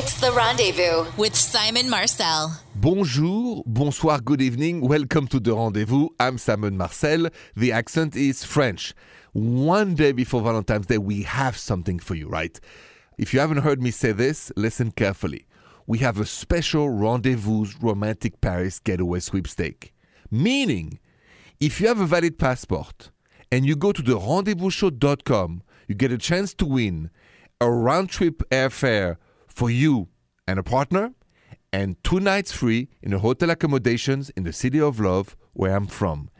It's The Rendezvous with Simon Marcel. Bonjour, bonsoir, good evening. Welcome to The Rendezvous. I'm Simon Marcel. The accent is French. One day before Valentine's Day, we have something for you, right? If you haven't heard me say this, listen carefully. We have a special Rendezvous Romantic Paris Getaway Sweepstake. Meaning, if you have a valid passport and you go to the rendezvousshow.com, you get a chance to win a round trip airfare for you and a partner and two nights free in a hotel accommodations in the city of love where I'm from.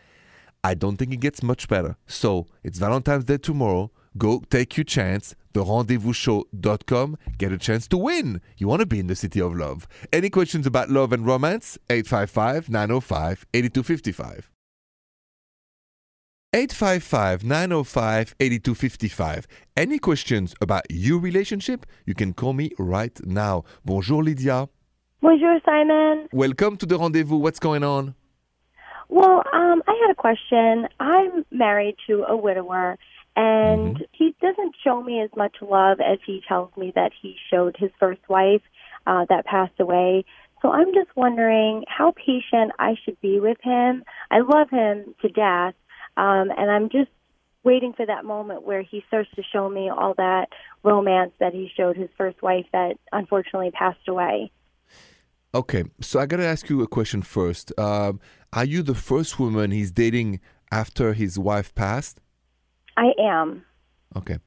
I don't think it gets much better. So it's Valentine's Day tomorrow. Go take your chance. The rendezvousshow.com. Get a chance to win. You want to be in the city of love. Any questions about love and romance? 855 905 8255. 855 905 8255. Any questions about your relationship? You can call me right now. Bonjour, Lydia. Bonjour, Simon. Welcome to the rendezvous. What's going on? Well, um, I had a question. I'm married to a widower, and Mhm. he doesn't show me as much love as he tells me that he showed his first wife uh, that passed away. So I'm just wondering how patient I should be with him. I love him to death, um, and I'm just waiting for that moment where he starts to show me all that romance that he showed his first wife that unfortunately passed away. Okay, so I got to ask you a question first. Um, are you the first woman he's dating after his wife passed? I am. Okay.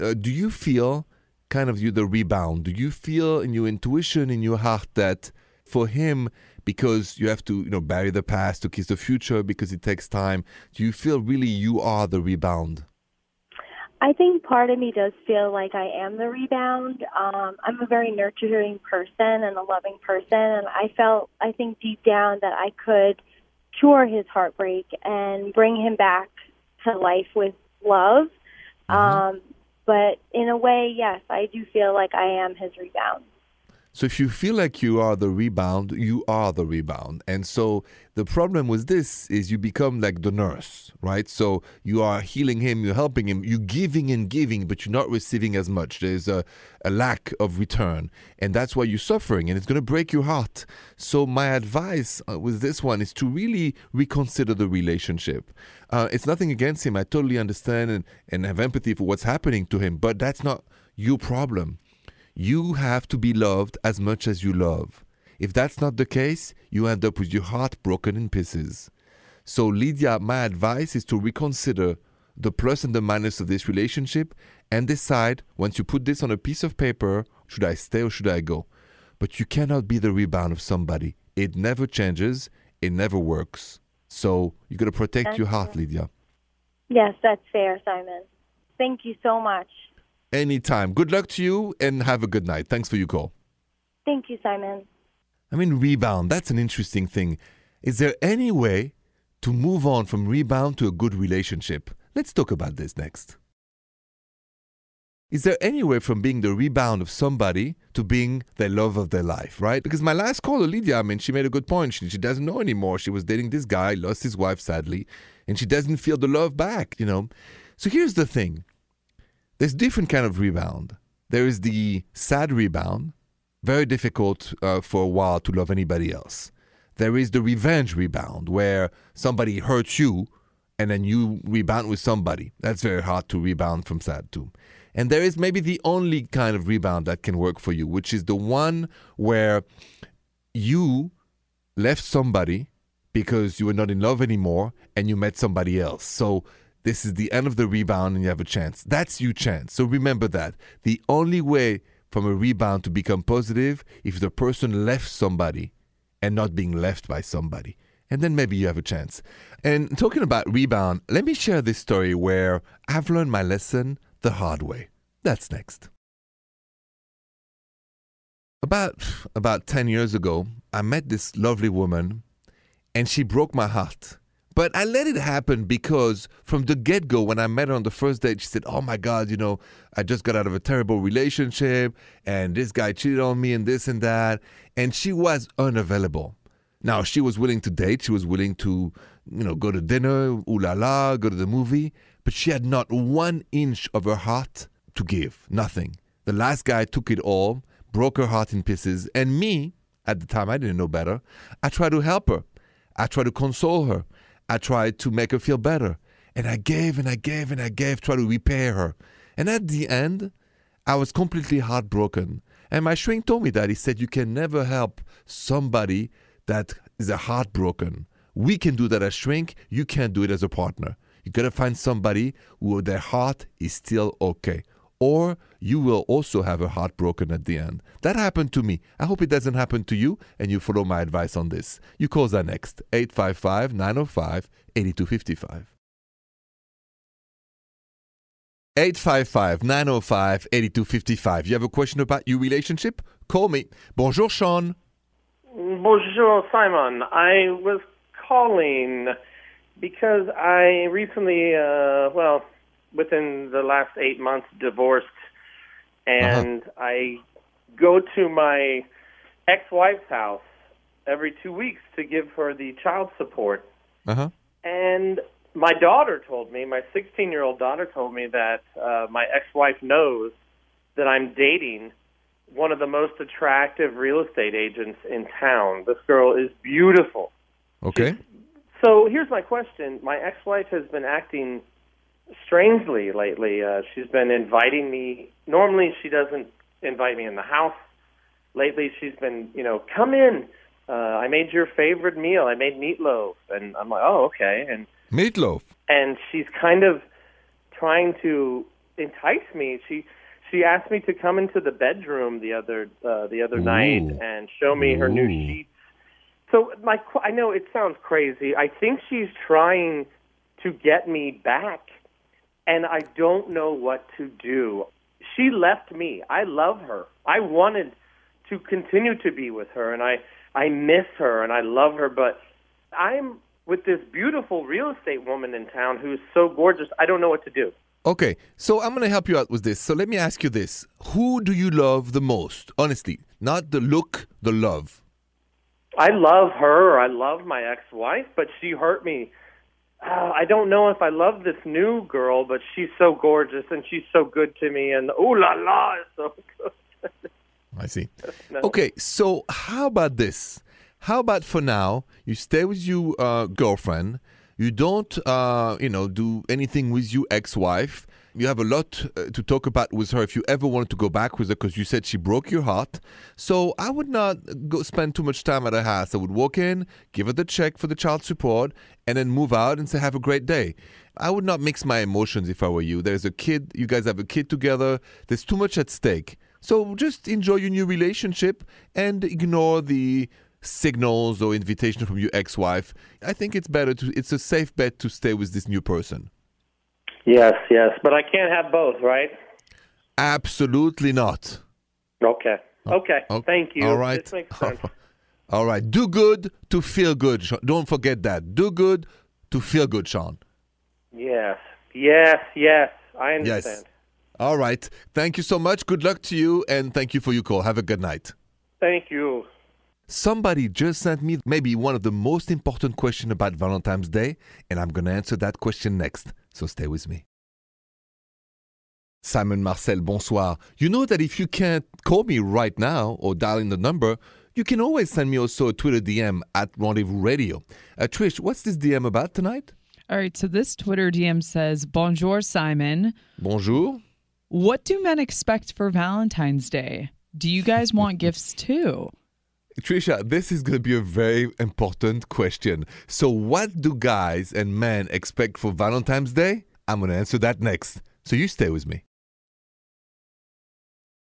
Uh, do you feel kind of you the rebound? Do you feel in your intuition, in your heart, that for him, because you have to, you know, bury the past to kiss the future because it takes time, do you feel really you are the rebound? I think part of me does feel like I am the rebound. Um, I'm a very nurturing person and a loving person, and I felt, I think deep down that I could cure his heartbreak and bring him back to life with love. Um, but in a way, yes, I do feel like I am his rebound. So if you feel like you are the rebound, you are the rebound. And so the problem with this is you become like the nurse, right? So you are healing him, you're helping him, you're giving and giving, but you're not receiving as much. There's a, a lack of return. And that's why you're suffering and it's going to break your heart. So my advice uh, with this one is to really reconsider the relationship. Uh, it's nothing against him. I totally understand and, and have empathy for what's happening to him, but that's not your problem. You have to be loved as much as you love. If that's not the case, you end up with your heart broken in pieces. So, Lydia, my advice is to reconsider the plus and the minus of this relationship and decide once you put this on a piece of paper should I stay or should I go? But you cannot be the rebound of somebody. It never changes, it never works. So, you got to protect your heart, Lydia. Yes, that's fair, Simon. Thank you so much. Anytime. Good luck to you and have a good night. Thanks for your call. Thank you, Simon. I mean, rebound, that's an interesting thing. Is there any way to move on from rebound to a good relationship? Let's talk about this next. Is there any way from being the rebound of somebody to being the love of their life, right? Because my last caller, Lydia, I mean, she made a good point. She, she doesn't know anymore. She was dating this guy, lost his wife sadly, and she doesn't feel the love back, you know? So here's the thing there's different kind of rebound. There is the sad rebound, very difficult uh, for a while to love anybody else. There is the revenge rebound, where somebody hurts you and then you rebound with somebody. That's very hard to rebound from sad too. And there is maybe the only kind of rebound that can work for you, which is the one where you left somebody because you were not in love anymore and you met somebody else. So this is the end of the rebound and you have a chance. That's your chance. So remember that. The only way from a rebound to become positive if the person left somebody and not being left by somebody. And then maybe you have a chance. And talking about rebound, let me share this story where I've learned my lesson the hard way. That's next. About about 10 years ago, I met this lovely woman and she broke my heart. But I let it happen because from the get go, when I met her on the first date, she said, Oh my God, you know, I just got out of a terrible relationship and this guy cheated on me and this and that. And she was unavailable. Now, she was willing to date, she was willing to, you know, go to dinner, ooh la la, go to the movie, but she had not one inch of her heart to give, nothing. The last guy took it all, broke her heart in pieces. And me, at the time, I didn't know better. I tried to help her. I tried to console her. I tried to make her feel better. And I gave and I gave and I gave, try to repair her. And at the end, I was completely heartbroken. And my shrink told me that. He said, You can never help somebody that is a heartbroken. We can do that as shrink. You can't do it as a partner. You gotta find somebody who their heart is still okay. Or you will also have a heart broken at the end. That happened to me. I hope it doesn't happen to you and you follow my advice on this. You call that next 855 905 8255. 855 905 8255. You have a question about your relationship? Call me. Bonjour, Sean. Bonjour, Simon. I was calling because I recently, uh, well, within the last eight months, divorced, and uh-huh. I go to my ex-wife's house every two weeks to give her the child support. Uh-huh. And my daughter told me, my 16 year old daughter told me that uh, my ex wife knows that I'm dating one of the most attractive real estate agents in town. This girl is beautiful. Okay. She's, so here's my question. My ex wife has been acting strangely lately. Uh, she's been inviting me. Normally, she doesn't invite me in the house. Lately, she's been, you know, come in. Uh, I made your favorite meal. I made meatloaf, and I'm like, oh, okay. And Meatloaf. And she's kind of trying to entice me. She she asked me to come into the bedroom the other uh, the other Ooh. night and show me Ooh. her new sheets. So my I know it sounds crazy. I think she's trying to get me back, and I don't know what to do. She left me. I love her. I wanted to continue to be with her, and I I miss her and I love her, but I'm with this beautiful real estate woman in town who's so gorgeous. I don't know what to do. Okay, so I'm going to help you out with this. So let me ask you this Who do you love the most? Honestly, not the look, the love. I love her. I love my ex wife, but she hurt me. Uh, I don't know if I love this new girl, but she's so gorgeous and she's so good to me, and ooh la la is so good. I see. No. Okay, so how about this? How about for now, you stay with your uh, girlfriend, you don't, uh, you know, do anything with your ex-wife. You have a lot uh, to talk about with her if you ever wanted to go back with her because you said she broke your heart. So I would not go spend too much time at her house. I would walk in, give her the check for the child support, and then move out and say, have a great day. I would not mix my emotions if I were you. There's a kid, you guys have a kid together, there's too much at stake. So just enjoy your new relationship and ignore the signals or invitation from your ex-wife, I think it's better to it's a safe bet to stay with this new person. Yes, yes, but I can't have both, right? Absolutely not. Okay. Oh, okay. okay. Thank you. All right. All right. Do good to feel good. Don't forget that. Do good to feel good, Sean. Yes. Yes. Yes. I understand. Yes. All right. Thank you so much. Good luck to you, and thank you for your call. Have a good night. Thank you. Somebody just sent me maybe one of the most important questions about Valentine's Day, and I'm going to answer that question next. So stay with me. Simon Marcel, bonsoir. You know that if you can't call me right now or dial in the number, you can always send me also a Twitter DM at Rendezvous Radio. Uh, Trish, what's this DM about tonight? All right, so this Twitter DM says, Bonjour, Simon. Bonjour. What do men expect for Valentine's Day? Do you guys want gifts too? Trisha, this is going to be a very important question. So, what do guys and men expect for Valentine's Day? I'm going to answer that next. So, you stay with me.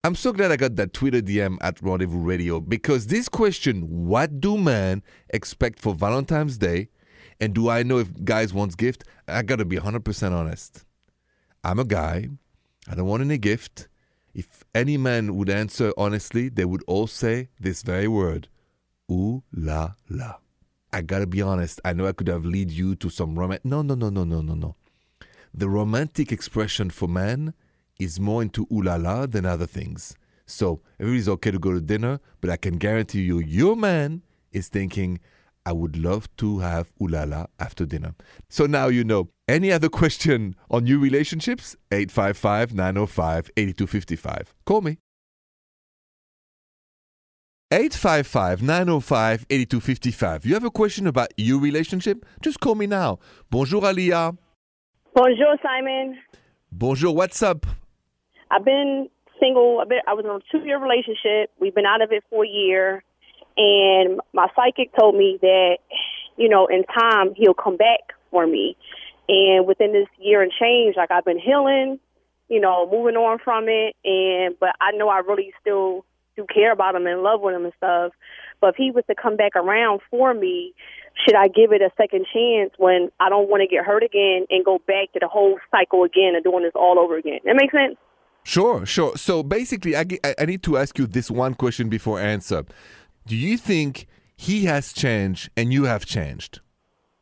I'm so glad I got that Twitter DM at Rendezvous Radio because this question, what do men expect for Valentine's Day? And do I know if guys want gift? I got to be 100% honest. I'm a guy. I don't want any gift. If any man would answer honestly, they would all say this very word, ooh la la. I gotta be honest, I know I could have lead you to some romantic. No, no, no, no, no, no, no. The romantic expression for man is more into ooh la la than other things. So everybody's okay to go to dinner, but I can guarantee you, your man is thinking, I would love to have ulala after dinner. So now you know. Any other question on new relationships? 855 905 8255. Call me. 855 905 8255. You have a question about your relationship? Just call me now. Bonjour, Aliyah. Bonjour, Simon. Bonjour, what's up? I've been single. I was in a two year relationship. We've been out of it for a year. And my psychic told me that, you know, in time he'll come back for me. And within this year and change, like I've been healing, you know, moving on from it. And, but I know I really still do care about him and love with him and stuff. But if he was to come back around for me, should I give it a second chance when I don't want to get hurt again and go back to the whole cycle again of doing this all over again? That makes sense? Sure, sure. So basically, I, I need to ask you this one question before answer. Do you think he has changed and you have changed?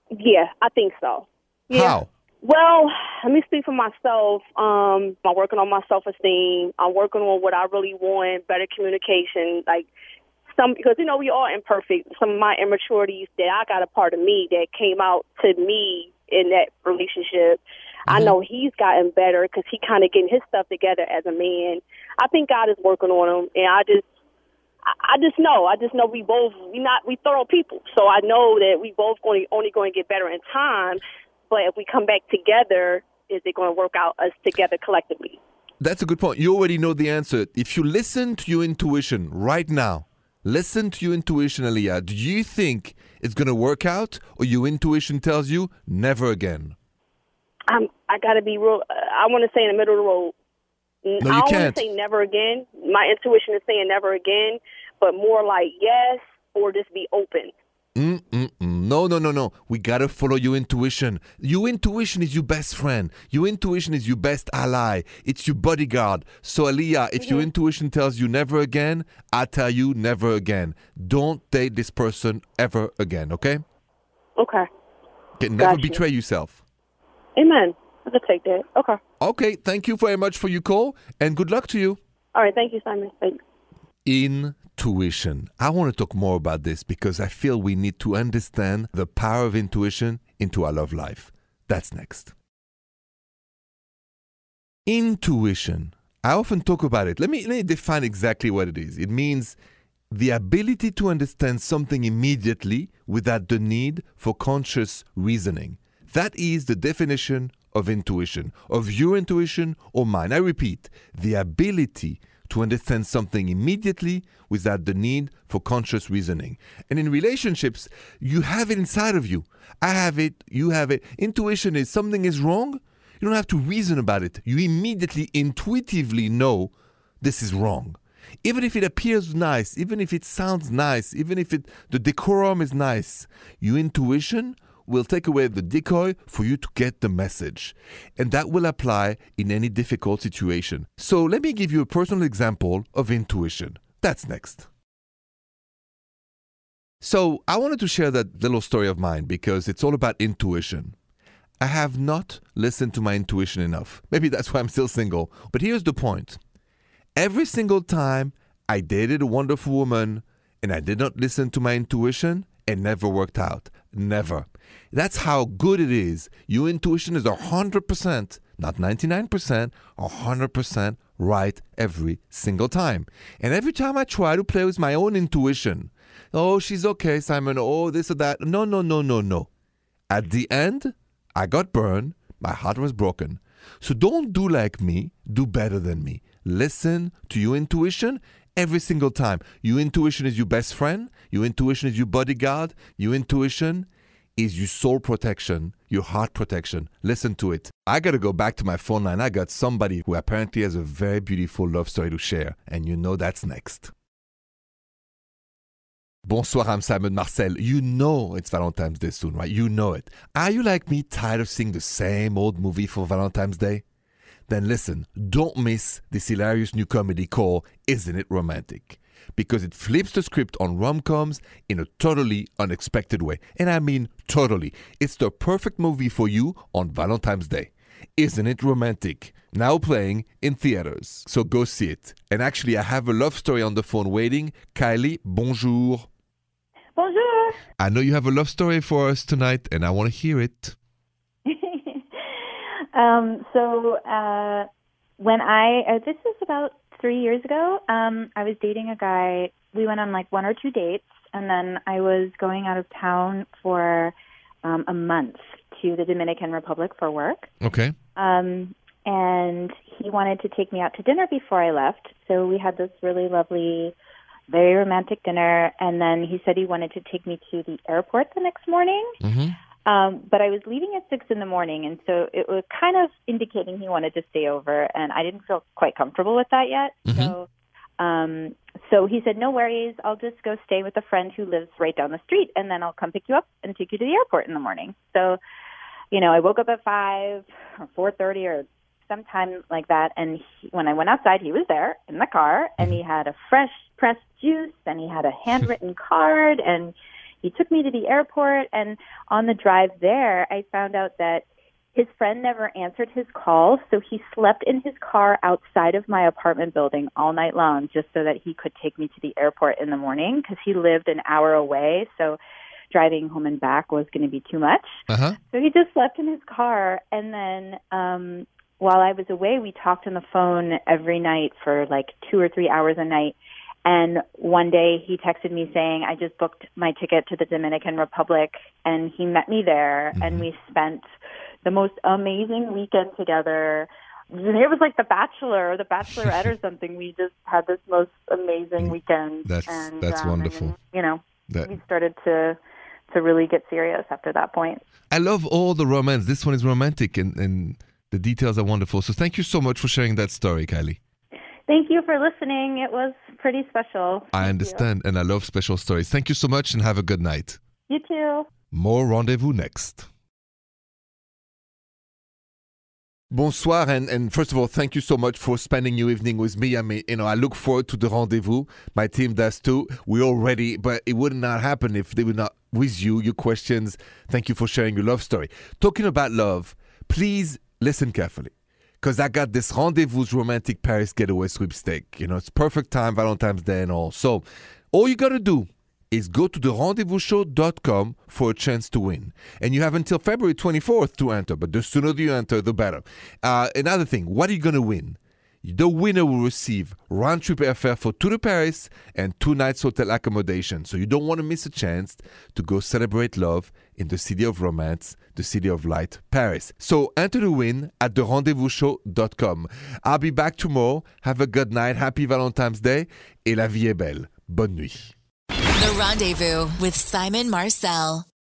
Yeah, I think so. Yeah. How? Well, let me speak for myself. Um, I'm working on my self esteem. I'm working on what I really want, better communication, like some because you know we all imperfect. Some of my immaturities that I got a part of me that came out to me in that relationship. I know he's gotten better because he kind of getting his stuff together as a man. I think God is working on him, and I just, I I just know, I just know we both we not we thorough people, so I know that we both going only going to get better in time. But if we come back together, is it going to work out us together collectively? That's a good point. You already know the answer. If you listen to your intuition right now, listen to your intuition, Aliyah. Do you think it's going to work out, or your intuition tells you never again? I'm, I got to be real. Uh, I want to say in the middle of the road. No, you I don't can't. want to say never again. My intuition is saying never again, but more like yes or just be open. Mm-mm-mm. No, no, no, no. We gotta follow your intuition. Your intuition is your best friend. Your intuition is your best ally. It's your bodyguard. So, Aliyah, if your mm-hmm. intuition tells you never again, I tell you never again. Don't date this person ever again, okay? Okay. Okay, never Gotcha. betray yourself. Amen. I could take that. Okay. Okay, thank you very much for your call and good luck to you. All right. Thank you, Simon. Thanks. Intuition. I want to talk more about this because I feel we need to understand the power of intuition into our love life. That's next. Intuition. I often talk about it. Let me, let me define exactly what it is. It means the ability to understand something immediately without the need for conscious reasoning. That is the definition of intuition, of your intuition or mine. I repeat, the ability to understand something immediately without the need for conscious reasoning. And in relationships, you have it inside of you. I have it, you have it. Intuition is something is wrong, you don't have to reason about it. You immediately, intuitively know this is wrong. Even if it appears nice, even if it sounds nice, even if it the decorum is nice, your intuition will take away the decoy for you to get the message. And that will apply in any difficult situation. So let me give you a personal example of intuition. That's next. So I wanted to share that little story of mine because it's all about intuition. I have not listened to my intuition enough. Maybe that's why I'm still single. But here's the point every single time I dated a wonderful woman and I did not listen to my intuition, it never worked out. Never. That's how good it is. Your intuition is 100%, not 99%, 100% right every single time. And every time I try to play with my own intuition, oh, she's okay, Simon, oh, this or that. No, no, no, no, no. At the end, I got burned. My heart was broken. So don't do like me, do better than me. Listen to your intuition every single time. Your intuition is your best friend, your intuition is your bodyguard, your intuition is your soul protection, your heart protection. Listen to it. I got to go back to my phone line. I got somebody who apparently has a very beautiful love story to share, and you know that's next. Bonsoir, I'm Simon Marcel. You know it's Valentine's Day soon, right? You know it. Are you like me, tired of seeing the same old movie for Valentine's Day? Then listen, don't miss this hilarious new comedy called Isn't It Romantic? Because it flips the script on rom coms in a totally unexpected way. And I mean totally. It's the perfect movie for you on Valentine's Day. Isn't it romantic? Now playing in theaters. So go see it. And actually, I have a love story on the phone waiting. Kylie, bonjour. Bonjour. I know you have a love story for us tonight, and I want to hear it. Um, so uh, when I uh, this was about three years ago. Um, I was dating a guy. We went on like one or two dates, and then I was going out of town for um, a month to the Dominican Republic for work. Okay. Um, and he wanted to take me out to dinner before I left. So we had this really lovely, very romantic dinner. And then he said he wanted to take me to the airport the next morning. hmm Um, but I was leaving at six in the morning, and so it was kind of indicating he wanted to stay over, and I didn't feel quite comfortable with that yet. Mhm. So, um, so he said, "No worries, I'll just go stay with a friend who lives right down the street, and then I'll come pick you up and take you to the airport in the morning." So, you know, I woke up at five or four thirty or sometime like that, and he, when I went outside, he was there in the car, and he had a fresh pressed juice, and he had a handwritten card, and he took me to the airport and on the drive there i found out that his friend never answered his call so he slept in his car outside of my apartment building all night long just so that he could take me to the airport in the morning because he lived an hour away so driving home and back was going to be too much Uh-huh. so he just slept in his car, and then um, while I was away, we talked on the phone every night for like two or three hours a night. And one day he texted me saying, "I just booked my ticket to the Dominican Republic," and he met me there, and we spent the most amazing weekend together. It was like The Bachelor or The Bachelorette or something. We just had this most amazing weekend. That's- and, that's um, wonderful. and, you know, That- we started to to really get serious after that point. I love all the romance. This one is romantic and, and the details are wonderful. So thank you so much for sharing that story, Kylie. Thank you for listening. It was pretty special. Thank I you. understand and I love special stories. Thank you so much and have a good night. You too. More rendezvous next. Bonsoir, and, and first of all, thank you so much for spending your evening with me. I mean, you know, I look forward to the rendezvous. My team does too. We're all ready, but it would not happen if they were not with you, your questions. Thank you for sharing your love story. Talking about love, please listen carefully. Because I got this rendezvous romantic Paris getaway sweepstake. You know, it's perfect time, Valentine's Day and all. So, all you got to do is go to the rendezvousshow.com for a chance to win. And you have until February 24th to enter, but the sooner you enter, the better. Uh, another thing, what are you going to win? The winner will receive round trip airfare for two to Paris and two nights hotel accommodation. So you don't want to miss a chance to go celebrate love in the city of romance, the city of light, Paris. So enter the win at the rendezvousshow.com. I'll be back tomorrow. Have a good night. Happy Valentine's Day. Et la vie est belle. Bonne nuit. The Rendezvous with Simon Marcel.